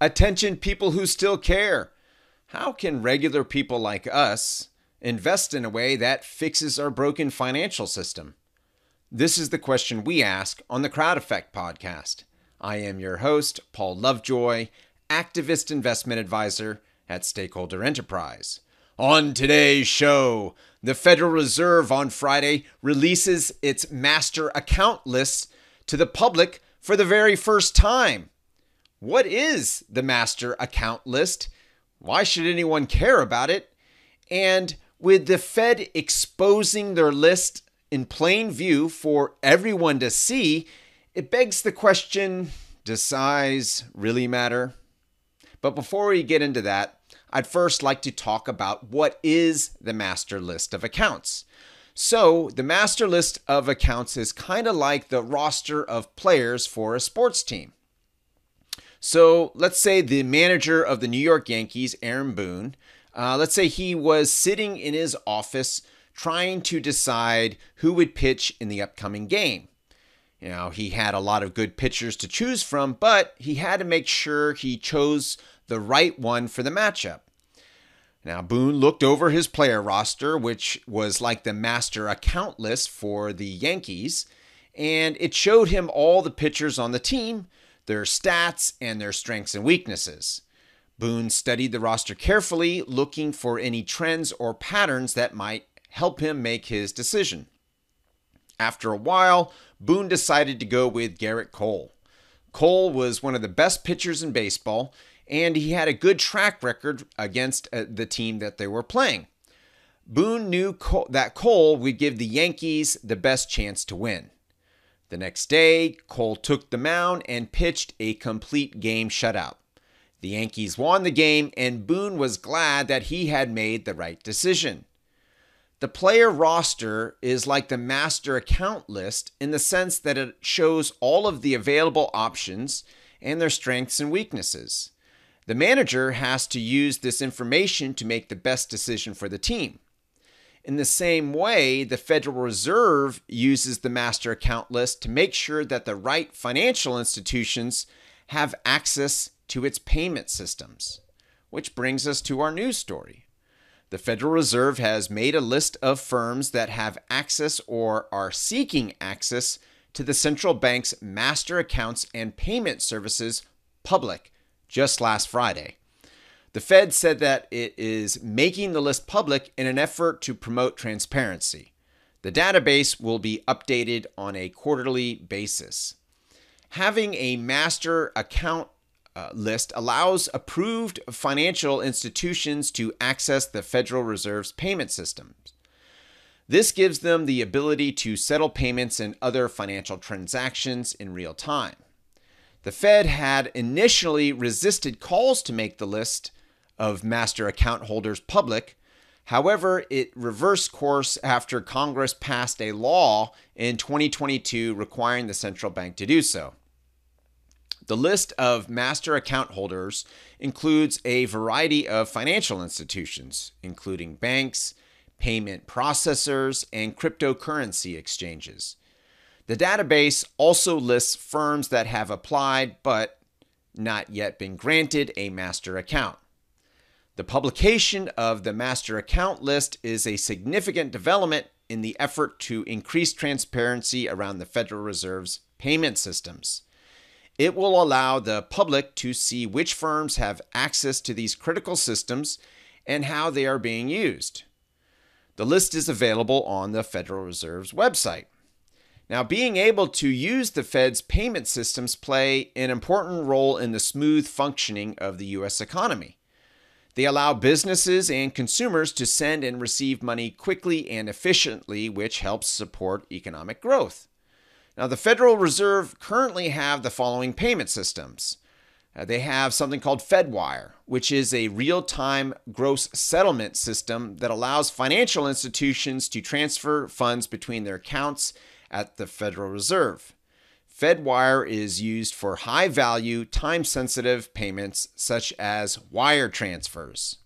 Attention, people who still care. How can regular people like us invest in a way that fixes our broken financial system? This is the question we ask on the Crowd Effect podcast. I am your host, Paul Lovejoy, activist investment advisor at Stakeholder Enterprise. On today's show, the Federal Reserve on Friday releases its master account list to the public for the very first time. What is the master account list? Why should anyone care about it? And with the Fed exposing their list in plain view for everyone to see, it begs the question does size really matter? But before we get into that, I'd first like to talk about what is the master list of accounts. So, the master list of accounts is kind of like the roster of players for a sports team. So, let's say the manager of the New York Yankees, Aaron Boone, uh, let's say he was sitting in his office trying to decide who would pitch in the upcoming game. You know, he had a lot of good pitchers to choose from, but he had to make sure he chose the right one for the matchup. Now, Boone looked over his player roster, which was like the master account list for the Yankees, and it showed him all the pitchers on the team, their stats, and their strengths and weaknesses. Boone studied the roster carefully, looking for any trends or patterns that might help him make his decision. After a while, Boone decided to go with Gerrit Cole. Cole was one of the best pitchers in baseball, and he had a good track record against uh, the team that they were playing. Boone knew Cole, that Cole would give the Yankees the best chance to win. The next day, Cole took the mound and pitched a complete game shutout. The Yankees won the game, and Boone was glad that he had made the right decision. The player roster is like the master account list in the sense that it shows all of the available options and their strengths and weaknesses. The manager has to use this information to make the best decision for the team. In the same way, the Federal Reserve uses the master account list to make sure that the right financial institutions have access to its payment systems. Which brings us to our news story. The Federal Reserve has made a list of firms that have access or are seeking access to the central bank's master accounts and payment services public just last Friday. The Fed said that it is making the list public in an effort to promote transparency. The database will be updated on a quarterly basis. Having a master account uh, list allows approved financial institutions to access the Federal Reserve's payment systems. This gives them the ability to settle payments and other financial transactions in real time. The Fed had initially resisted calls to make the list of master account holders public. However, it reversed course after Congress passed a law in 2022 requiring the central bank to do so. The list of master account holders includes a variety of financial institutions, including banks, payment processors, and cryptocurrency exchanges. The database also lists firms that have applied but not yet been granted a master account. The publication of the master account list is a significant development in the effort to increase transparency around the Federal Reserve's payment systems. It will allow the public to see which firms have access to these critical systems and how they are being used. The list is available on the Federal Reserve's website. Now, being able to use the Fed's payment systems play an important role in the smooth functioning of the US economy. They allow businesses and consumers to send and receive money quickly and efficiently, which helps support economic growth. Now, the Federal Reserve currently have the following payment systems. Uh, they have something called FedWire, which is a real time gross settlement system that allows financial institutions to transfer funds between their accounts at the Federal Reserve. FedWire is used for high value, time sensitive payments such as wire transfers.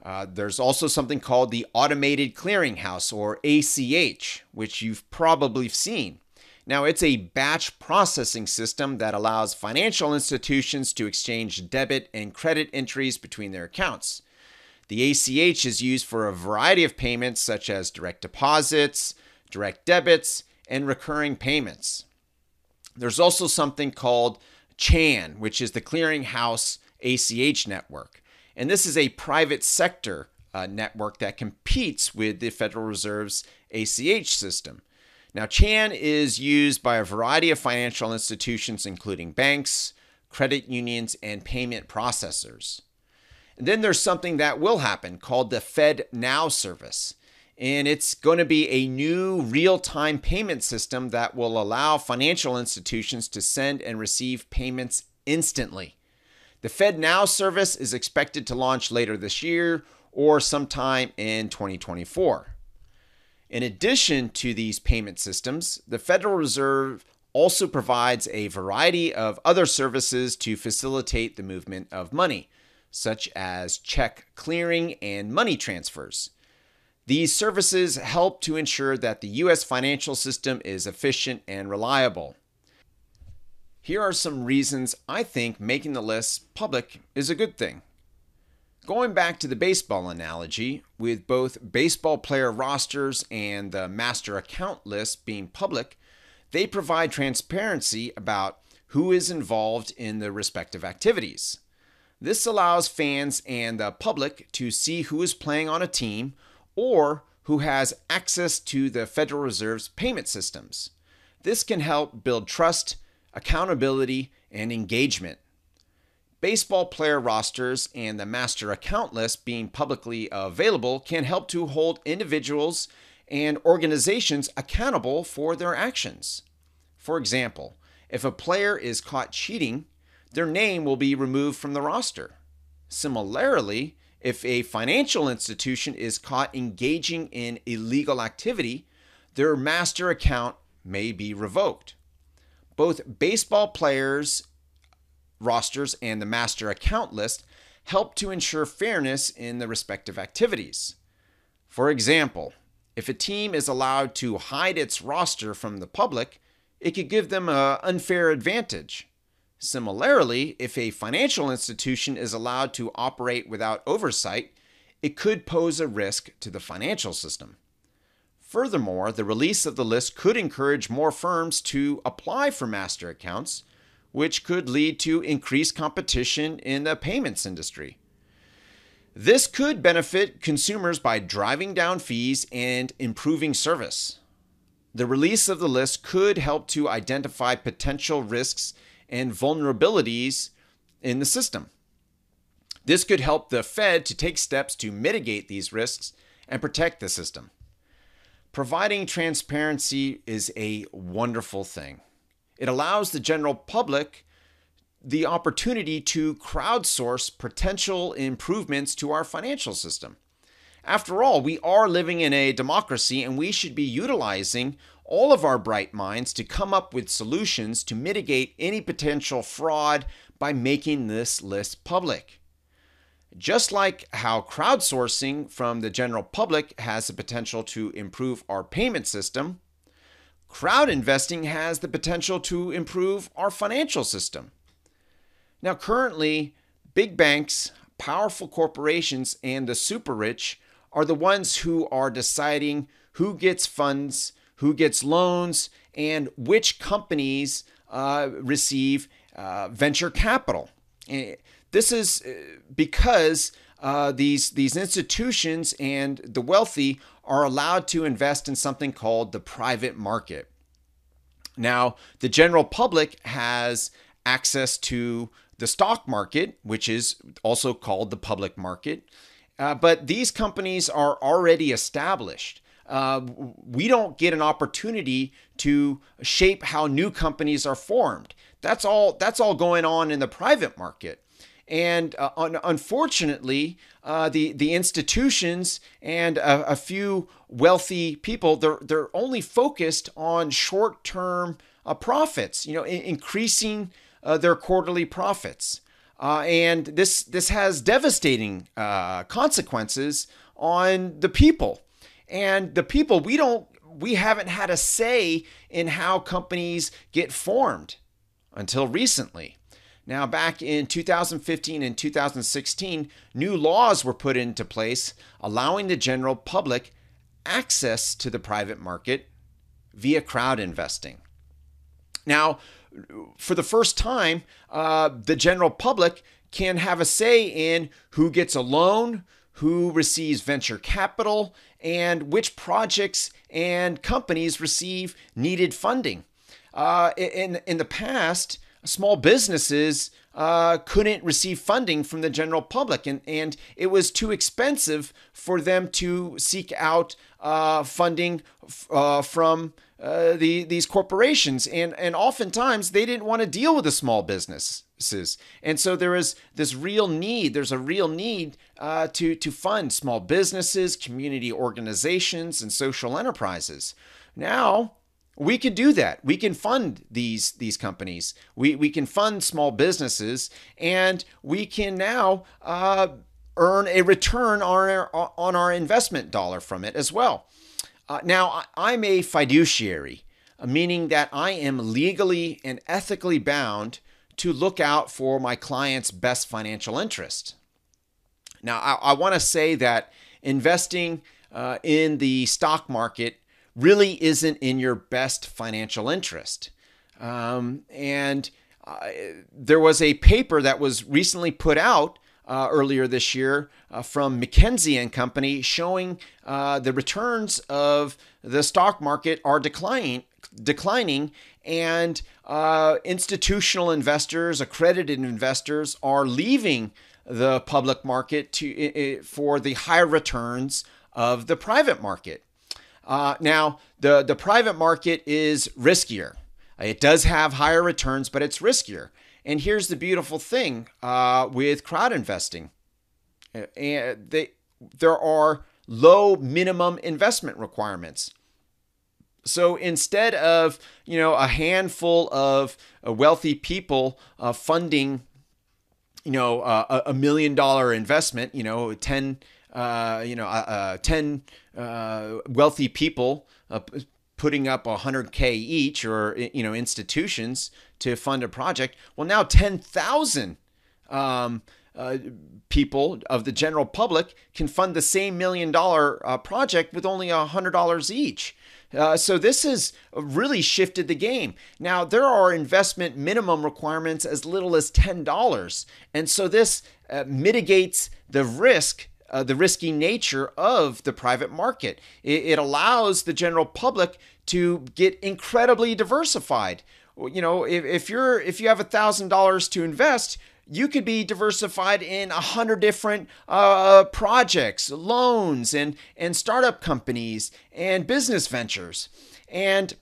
Uh, there's also something called the Automated Clearinghouse or ACH, which you've probably seen. Now, it's a batch processing system that allows financial institutions to exchange debit and credit entries between their accounts. The ACH is used for a variety of payments such as direct deposits, direct debits, and recurring payments. There's also something called CHAN, which is the Clearinghouse ACH network. And this is a private sector uh, network that competes with the Federal Reserve's ACH system. Now, CHAN is used by a variety of financial institutions, including banks, credit unions, and payment processors. And then there's something that will happen called the Fed Now service. And it's going to be a new real time payment system that will allow financial institutions to send and receive payments instantly. The Fed Now service is expected to launch later this year or sometime in 2024. In addition to these payment systems, the Federal Reserve also provides a variety of other services to facilitate the movement of money, such as check clearing and money transfers. These services help to ensure that the U.S. financial system is efficient and reliable. Here are some reasons I think making the list public is a good thing. Going back to the baseball analogy, with both baseball player rosters and the master account list being public, they provide transparency about who is involved in the respective activities. This allows fans and the public to see who is playing on a team or who has access to the Federal Reserve's payment systems. This can help build trust, accountability, and engagement baseball player rosters and the master account list being publicly available can help to hold individuals and organizations accountable for their actions. For example, if a player is caught cheating, their name will be removed from the roster. Similarly, if a financial institution is caught engaging in illegal activity, their master account may be revoked. Both baseball players rosters, and the master account list help to ensure fairness in the respective activities. For example, if a team is allowed to hide its roster from the public, it could give them an unfair advantage. Similarly, if a financial institution is allowed to operate without oversight, it could pose a risk to the financial system. Furthermore, the release of the list could encourage more firms to apply for master accounts, which could lead to increased competition in the payments industry. This could benefit consumers by driving down fees and improving service. The release of the list could help to identify potential risks and vulnerabilities in the system. This could help the Fed to take steps to mitigate these risks and protect the system. Providing transparency is a wonderful thing. It allows the general public the opportunity to crowdsource potential improvements to our financial system. After all, we are living in a democracy and we should be utilizing all of our bright minds to come up with solutions to mitigate any potential fraud by making this list public. Just like how crowdsourcing from the general public has the potential to improve our payment system, Crowd investing has the potential to improve our financial system. Now, currently, big banks, powerful corporations, and the super rich are the ones who are deciding who gets funds, who gets loans, and which companies uh, receive uh, venture capital. And this is uh, because uh, these these institutions and the wealthy are allowed to invest in something called the private market. Now, the general public has access to the stock market, which is also called the public market, uh, but these companies are already established. Uh, we don't get an opportunity to shape how new companies are formed. That's all. That's all going on in the private market. And uh, un- unfortunately, uh, the the institutions and a, a, few wealthy people they're they're only focused on short term uh, profits. You know, in- increasing uh, their quarterly profits, and this this has devastating consequences on the people. And the people we don't we haven't had a say in how companies get formed until recently. Now, back in 2015 and 2016, new laws were put into place allowing the general public access to the private market via crowd investing. Now, for the first time, uh, the general public can have a say in who gets a loan, who receives venture capital, and which projects and companies receive needed funding. Uh, in, in the past, small businesses uh, couldn't receive funding from the general public, and, and it was too expensive for them to seek out uh, funding uh, from uh, the, these corporations. And, and oftentimes they didn't want to deal with the small businesses. And so there is this real need, there's a real need uh, to, to fund small businesses, community organizations, and social enterprises. Now, we can do that. We can fund these these companies. We we can fund small businesses, and we can now uh, earn a return on our on our investment dollar from it as well. Uh, now I'm a fiduciary, uh, meaning that I am legally and ethically bound to look out for my client's best financial interest. Now I, I want to say that investing uh, in the stock market really isn't in your best financial interest. Um, and uh, there was a paper that was recently put out uh, earlier this year uh, from McKinsey and Company showing uh, the returns of the stock market are declining, declining, and uh, institutional investors, accredited investors, are leaving the public market to for the higher returns of the private market. Uh, now, the, the private market is riskier. It does have higher returns, but it's riskier. And here's the beautiful thing uh, with crowd investing uh, and they, there are low minimum investment requirements. So instead of you know a handful of uh, wealthy people uh, funding, you know uh, a million dollar investment, you know ten uh, you know, uh, uh, 10 uh, wealthy people uh, putting up 100K each or, you know, institutions to fund a project. Well, now 10,000 um, uh, people of the general public can fund the same million dollar project with only $100 each. Uh, so this has really shifted the game. Now there are investment minimum requirements as little as ten dollars, and so this uh, mitigates the risk uh, the risky nature of the private market. It, it allows the general public to get incredibly diversified. You know, if, if you're if you have a thousand dollars to invest, you could be diversified in a hundred different uh, projects, loans, and and startup companies and business ventures, and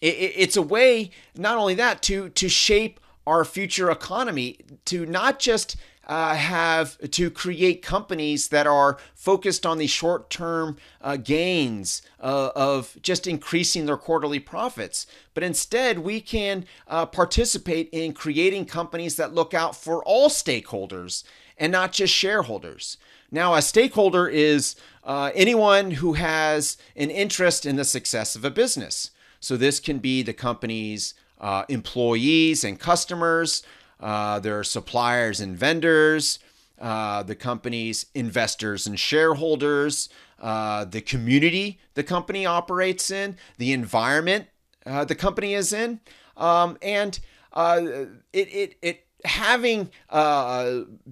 it, it's a way not only that to to shape our future economy to not just uh, have to create companies that are focused on the short term uh, gains uh, of just increasing their quarterly profits. But instead, we can uh, participate in creating companies that look out for all stakeholders and not just shareholders. Now, a stakeholder is uh, anyone who has an interest in the success of a business. So, this can be the company's uh, employees and customers. Uh, there are suppliers and vendors, uh, the company's investors and shareholders, uh, the community the company operates in, the environment uh, the company is in, um, and uh, it, it, it having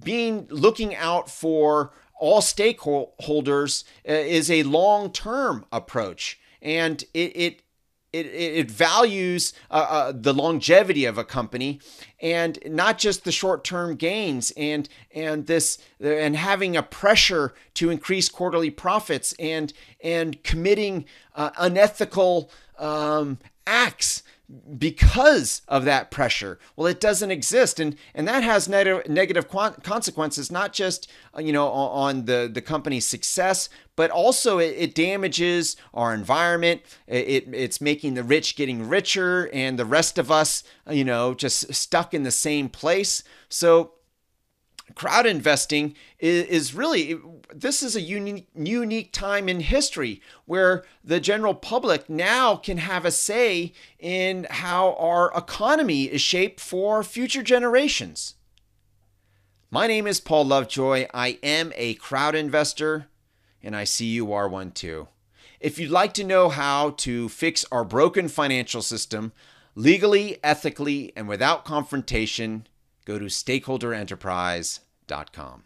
being looking out for all stakeholders is a long-term approach. And it, it it, it values uh, uh, the longevity of a company and not just the short-term gains and and this and having a pressure to increase quarterly profits and and committing uh, unethical um, acts because of that pressure. Well, it doesn't exist, and and that has negative negative consequences, not just uh, you know on the the company's success, but also it, it damages our environment. It, it's making the rich getting richer, and the rest of us, you know, just stuck in the same place. So crowd investing is, is really this is a unique unique time in history where the general public now can have a say in how our economy is shaped for future generations. My name is Paul Lovejoy. I am a crowd investor, and I see you are one too. If you'd like to know how to fix our broken financial system legally, ethically, and without confrontation, go to stakeholderenterprise.com.